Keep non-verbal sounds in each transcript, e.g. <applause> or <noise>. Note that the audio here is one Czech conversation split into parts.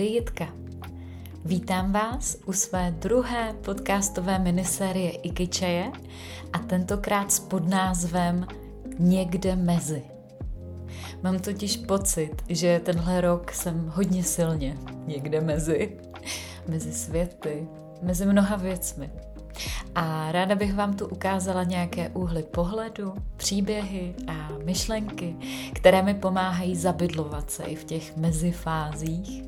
Tady Jitka. Vítám vás u své druhé podcastové minisérie Ikičeje a tentokrát s podnázvem Někde mezi. Mám totiž pocit, že tenhle rok jsem hodně silně někde mezi. Mezi světy, mezi mnoha věcmi. A ráda bych vám tu ukázala nějaké úhly pohledu, příběhy a myšlenky, které mi pomáhají zabydlovat se i v těch mezifázích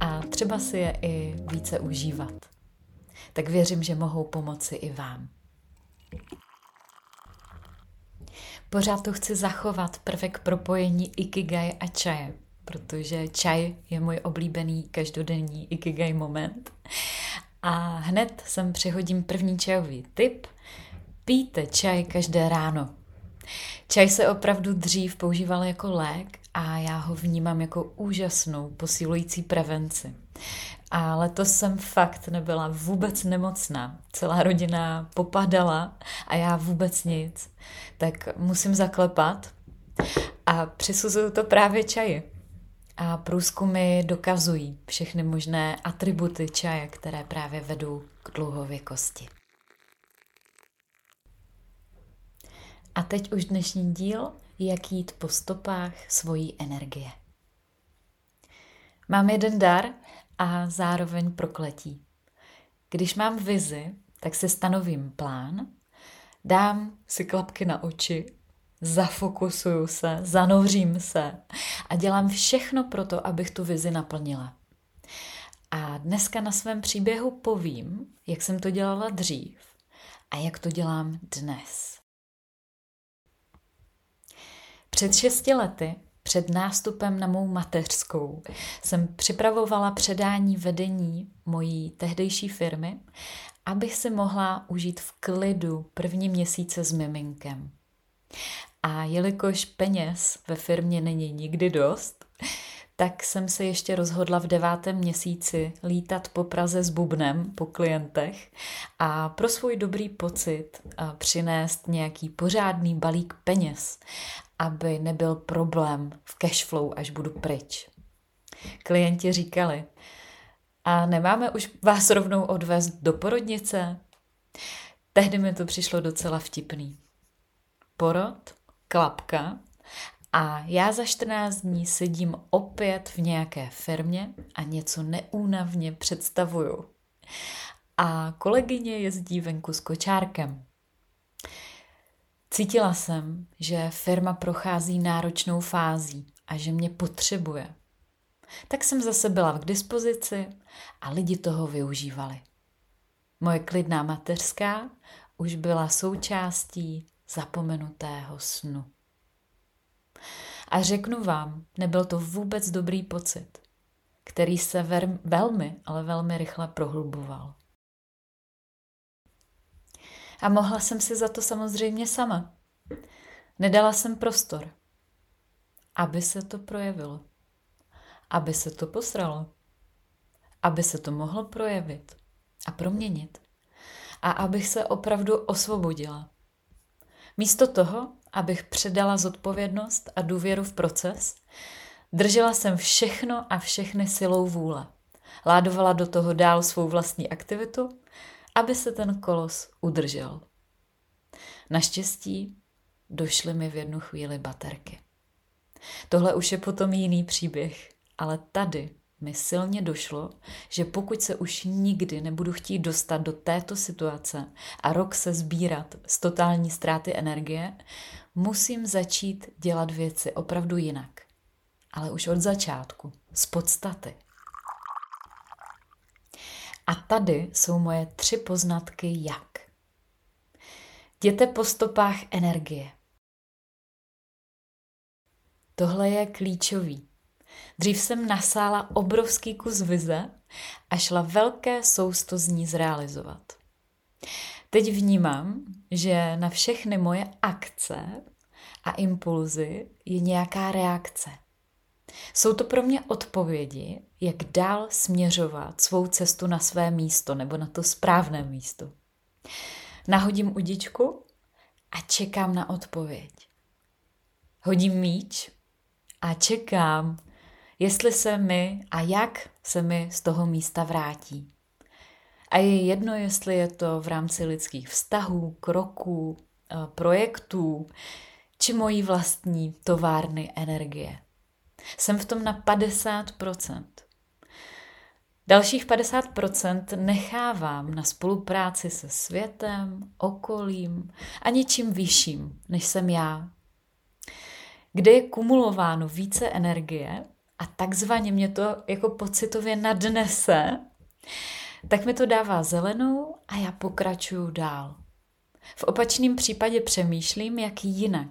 a třeba si je i více užívat. Tak věřím, že mohou pomoci i vám. Pořád to chci zachovat prvek propojení Ikigai a čaje, protože čaj je můj oblíbený každodenní Ikigai moment. A hned sem přihodím první čajový tip. Pijte čaj každé ráno. Čaj se opravdu dřív používal jako lék a já ho vnímám jako úžasnou posilující prevenci. A letos jsem fakt nebyla vůbec nemocná. Celá rodina popadala a já vůbec nic. Tak musím zaklepat a přisuzuju to právě čaji. A průzkumy dokazují všechny možné atributy čaje, které právě vedou k dlouhověkosti. A teď už dnešní díl, jak jít po stopách svojí energie. Mám jeden dar a zároveň prokletí. Když mám vizi, tak si stanovím plán, dám si klapky na oči zafokusuju se, zanořím se a dělám všechno pro to, abych tu vizi naplnila. A dneska na svém příběhu povím, jak jsem to dělala dřív a jak to dělám dnes. Před šesti lety, před nástupem na mou mateřskou, jsem připravovala předání vedení mojí tehdejší firmy, abych si mohla užít v klidu první měsíce s miminkem. A jelikož peněz ve firmě není nikdy dost, tak jsem se ještě rozhodla v devátém měsíci lítat po Praze s bubnem po klientech a pro svůj dobrý pocit přinést nějaký pořádný balík peněz, aby nebyl problém v cashflow, až budu pryč. Klienti říkali, a nemáme už vás rovnou odvést do porodnice? Tehdy mi to přišlo docela vtipný. Porod klapka a já za 14 dní sedím opět v nějaké firmě a něco neúnavně představuju. A kolegyně jezdí venku s kočárkem. Cítila jsem, že firma prochází náročnou fází a že mě potřebuje. Tak jsem zase byla k dispozici a lidi toho využívali. Moje klidná mateřská už byla součástí zapomenutého snu. A řeknu vám, nebyl to vůbec dobrý pocit, který se ver- velmi, ale velmi rychle prohluboval. A mohla jsem si za to samozřejmě sama. Nedala jsem prostor, aby se to projevilo, aby se to posralo, aby se to mohlo projevit a proměnit a abych se opravdu osvobodila Místo toho, abych předala zodpovědnost a důvěru v proces, držela jsem všechno a všechny silou vůle. Ládovala do toho dál svou vlastní aktivitu, aby se ten kolos udržel. Naštěstí došly mi v jednu chvíli baterky. Tohle už je potom jiný příběh, ale tady mi silně došlo, že pokud se už nikdy nebudu chtít dostat do této situace a rok se sbírat z totální ztráty energie, musím začít dělat věci opravdu jinak. Ale už od začátku, z podstaty. A tady jsou moje tři poznatky jak. Jděte po stopách energie. Tohle je klíčový Dřív jsem nasála obrovský kus vize a šla velké sousto z ní zrealizovat. Teď vnímám, že na všechny moje akce a impulzy je nějaká reakce. Jsou to pro mě odpovědi, jak dál směřovat svou cestu na své místo nebo na to správné místo. Nahodím udičku a čekám na odpověď. Hodím míč a čekám, jestli se mi a jak se mi z toho místa vrátí. A je jedno, jestli je to v rámci lidských vztahů, kroků, eh, projektů, či mojí vlastní továrny energie. Jsem v tom na 50%. Dalších 50% nechávám na spolupráci se světem, okolím a něčím vyšším, než jsem já. Kde je kumulováno více energie a takzvaně mě to jako pocitově nadnese, tak mi to dává zelenou a já pokračuju dál. V opačném případě přemýšlím, jak jinak.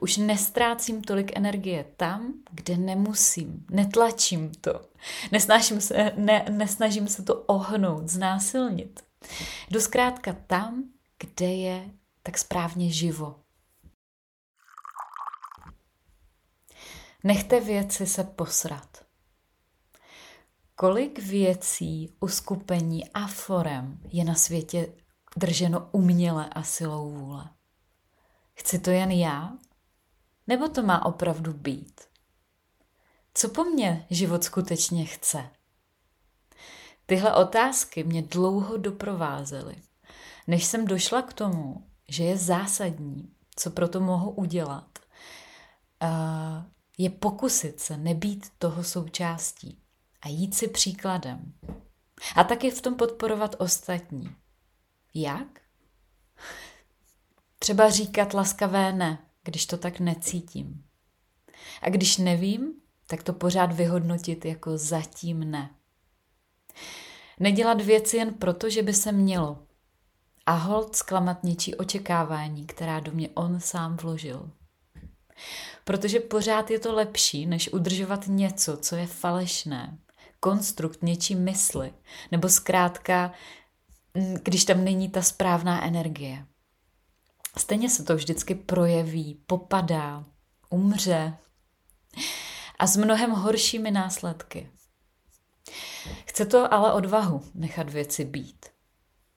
Už nestrácím tolik energie tam, kde nemusím, netlačím to, nesnažím se, ne, nesnažím se to ohnout, znásilnit. Jdu zkrátka tam, kde je tak správně živo. Nechte věci se posrat. Kolik věcí, uskupení a forem je na světě drženo uměle a silou vůle? Chci to jen já? Nebo to má opravdu být? Co po mně život skutečně chce? Tyhle otázky mě dlouho doprovázely, než jsem došla k tomu, že je zásadní, co proto mohu udělat, je pokusit se nebýt toho součástí a jít si příkladem. A taky v tom podporovat ostatní. Jak? Třeba říkat laskavé ne, když to tak necítím. A když nevím, tak to pořád vyhodnotit jako zatím ne. Nedělat věci jen proto, že by se mělo. A hold zklamat něčí očekávání, která do mě on sám vložil. Protože pořád je to lepší, než udržovat něco, co je falešné. Konstrukt něčí mysli. Nebo zkrátka, když tam není ta správná energie. Stejně se to vždycky projeví, popadá, umře a s mnohem horšími následky. Chce to ale odvahu nechat věci být.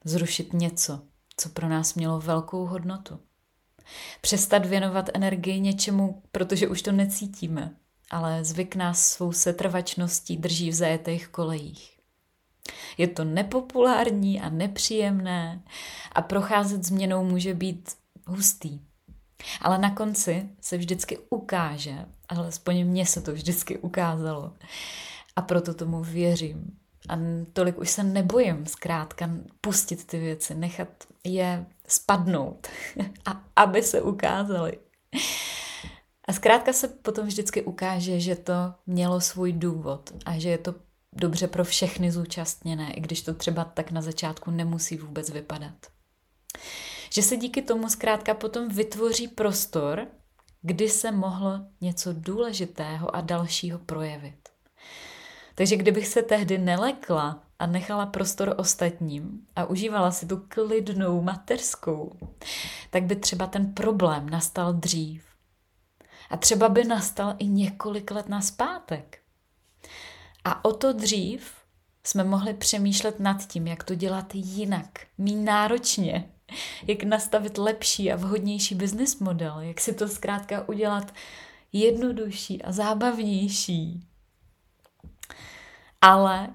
Zrušit něco, co pro nás mělo velkou hodnotu. Přestat věnovat energii něčemu, protože už to necítíme, ale zvyk nás svou setrvačností drží v zajetých kolejích. Je to nepopulární a nepříjemné a procházet změnou může být hustý. Ale na konci se vždycky ukáže, alespoň mně se to vždycky ukázalo. A proto tomu věřím. A tolik už se nebojím zkrátka pustit ty věci, nechat je spadnout, <laughs> a aby se ukázaly. A zkrátka se potom vždycky ukáže, že to mělo svůj důvod a že je to dobře pro všechny zúčastněné, i když to třeba tak na začátku nemusí vůbec vypadat že se díky tomu zkrátka potom vytvoří prostor, kdy se mohlo něco důležitého a dalšího projevit. Takže kdybych se tehdy nelekla a nechala prostor ostatním a užívala si tu klidnou mateřskou, tak by třeba ten problém nastal dřív. A třeba by nastal i několik let naspátek. A o to dřív jsme mohli přemýšlet nad tím, jak to dělat jinak, méně náročně, jak nastavit lepší a vhodnější business model, jak si to zkrátka udělat jednodušší a zábavnější. Ale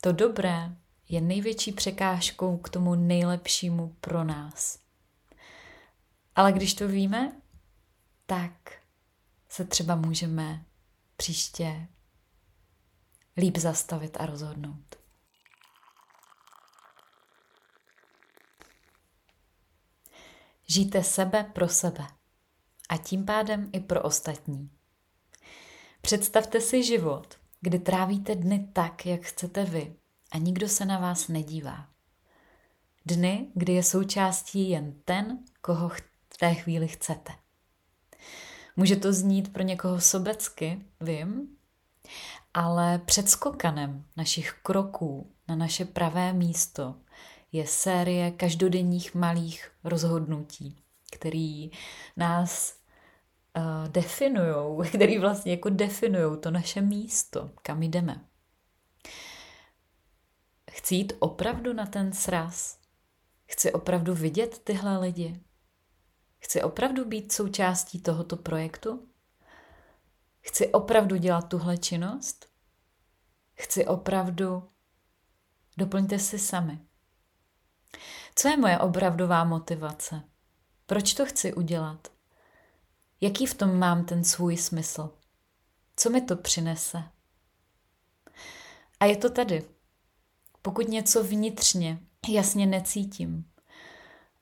to dobré je největší překážkou k tomu nejlepšímu pro nás. Ale když to víme, tak se třeba můžeme příště líp zastavit a rozhodnout. Žijte sebe pro sebe a tím pádem i pro ostatní. Představte si život, kdy trávíte dny tak, jak chcete vy a nikdo se na vás nedívá. Dny, kdy je součástí jen ten, koho v té chvíli chcete. Může to znít pro někoho sobecky, vím, ale předskokanem našich kroků na naše pravé místo je série každodenních malých rozhodnutí, který nás definují, <laughs> který vlastně jako definují to naše místo, kam jdeme. Chci jít opravdu na ten sraz? Chci opravdu vidět tyhle lidi? Chci opravdu být součástí tohoto projektu? Chci opravdu dělat tuhle činnost? Chci opravdu... Doplňte si sami. Co je moje opravdová motivace? Proč to chci udělat? Jaký v tom mám ten svůj smysl? Co mi to přinese? A je to tady. Pokud něco vnitřně jasně necítím,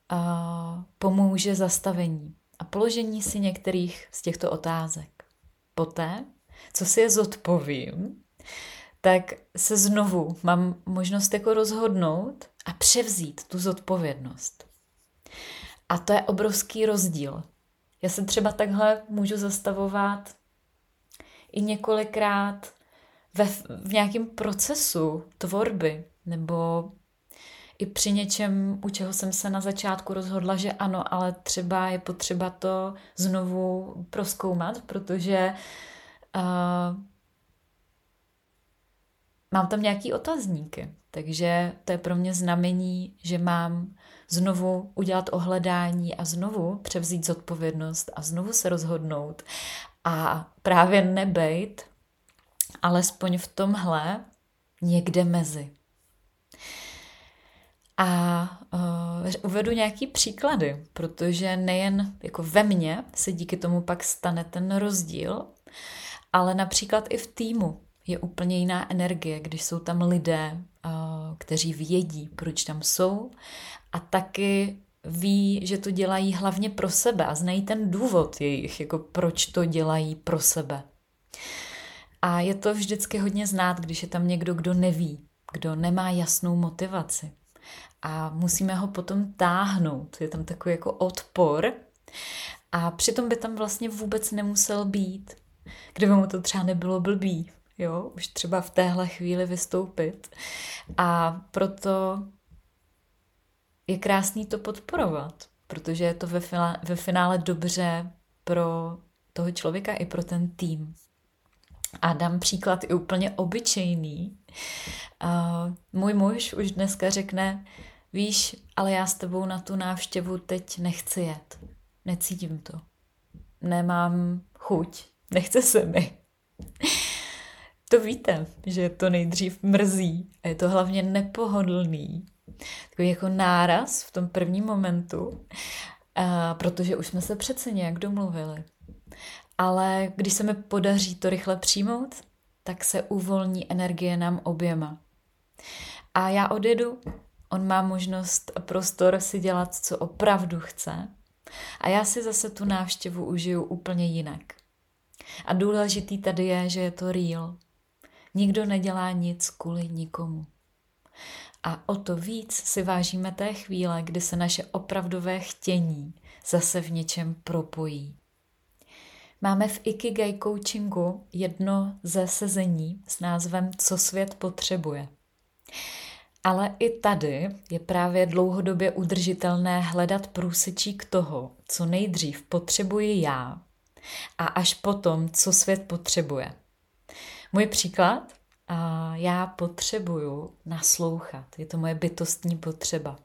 a pomůže zastavení a položení si některých z těchto otázek. Poté, co si je zodpovím, tak se znovu mám možnost jako rozhodnout a převzít tu zodpovědnost. A to je obrovský rozdíl. Já se třeba takhle můžu zastavovat i několikrát ve, v nějakém procesu tvorby nebo i při něčem, u čeho jsem se na začátku rozhodla, že ano, ale třeba je potřeba to znovu proskoumat, protože uh, mám tam nějaký otazníky. Takže to je pro mě znamení, že mám znovu udělat ohledání a znovu převzít zodpovědnost a znovu se rozhodnout a právě nebejt, alespoň v tomhle, někde mezi. A uh, uvedu nějaký příklady, protože nejen jako ve mně se díky tomu pak stane ten rozdíl, ale například i v týmu je úplně jiná energie, když jsou tam lidé, uh, kteří vědí, proč tam jsou a taky ví, že to dělají hlavně pro sebe a znají ten důvod jejich, jako proč to dělají pro sebe. A je to vždycky hodně znát, když je tam někdo, kdo neví, kdo nemá jasnou motivaci. A musíme ho potom táhnout. Je tam takový jako odpor. A přitom by tam vlastně vůbec nemusel být. Kdyby mu to třeba nebylo blbý, jo, už třeba v téhle chvíli vystoupit. A proto je krásný to podporovat, protože je to ve finále, ve finále dobře pro toho člověka i pro ten tým. A dám příklad i úplně obyčejný. Uh, můj muž už dneska řekne, víš, ale já s tebou na tu návštěvu teď nechci jet. Necítím to. Nemám chuť. Nechce se mi. to víte, že to nejdřív mrzí a je to hlavně nepohodlný. Takový jako náraz v tom prvním momentu, a protože už jsme se přece nějak domluvili. Ale když se mi podaří to rychle přijmout, tak se uvolní energie nám oběma. A já odjedu, on má možnost a prostor si dělat, co opravdu chce. A já si zase tu návštěvu užiju úplně jinak. A důležitý tady je, že je to real. Nikdo nedělá nic kvůli nikomu. A o to víc si vážíme té chvíle, kdy se naše opravdové chtění zase v něčem propojí. Máme v Ikigai coachingu jedno ze sezení s názvem Co svět potřebuje. Ale i tady je právě dlouhodobě udržitelné hledat průsečík toho, co nejdřív potřebuji já a až potom, co svět potřebuje. Můj příklad? A já potřebuju naslouchat. Je to moje bytostní potřeba.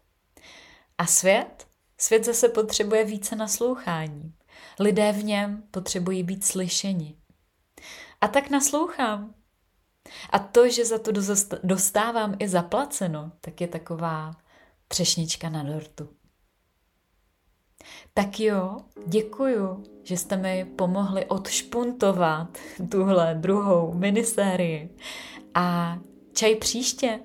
A svět? Svět zase potřebuje více naslouchání. Lidé v něm potřebují být slyšeni. A tak naslouchám. A to, že za to dostávám i zaplaceno, tak je taková třešnička na dortu. Tak jo, děkuju, že jste mi pomohli odšpuntovat tuhle druhou minisérii. A čaj příště.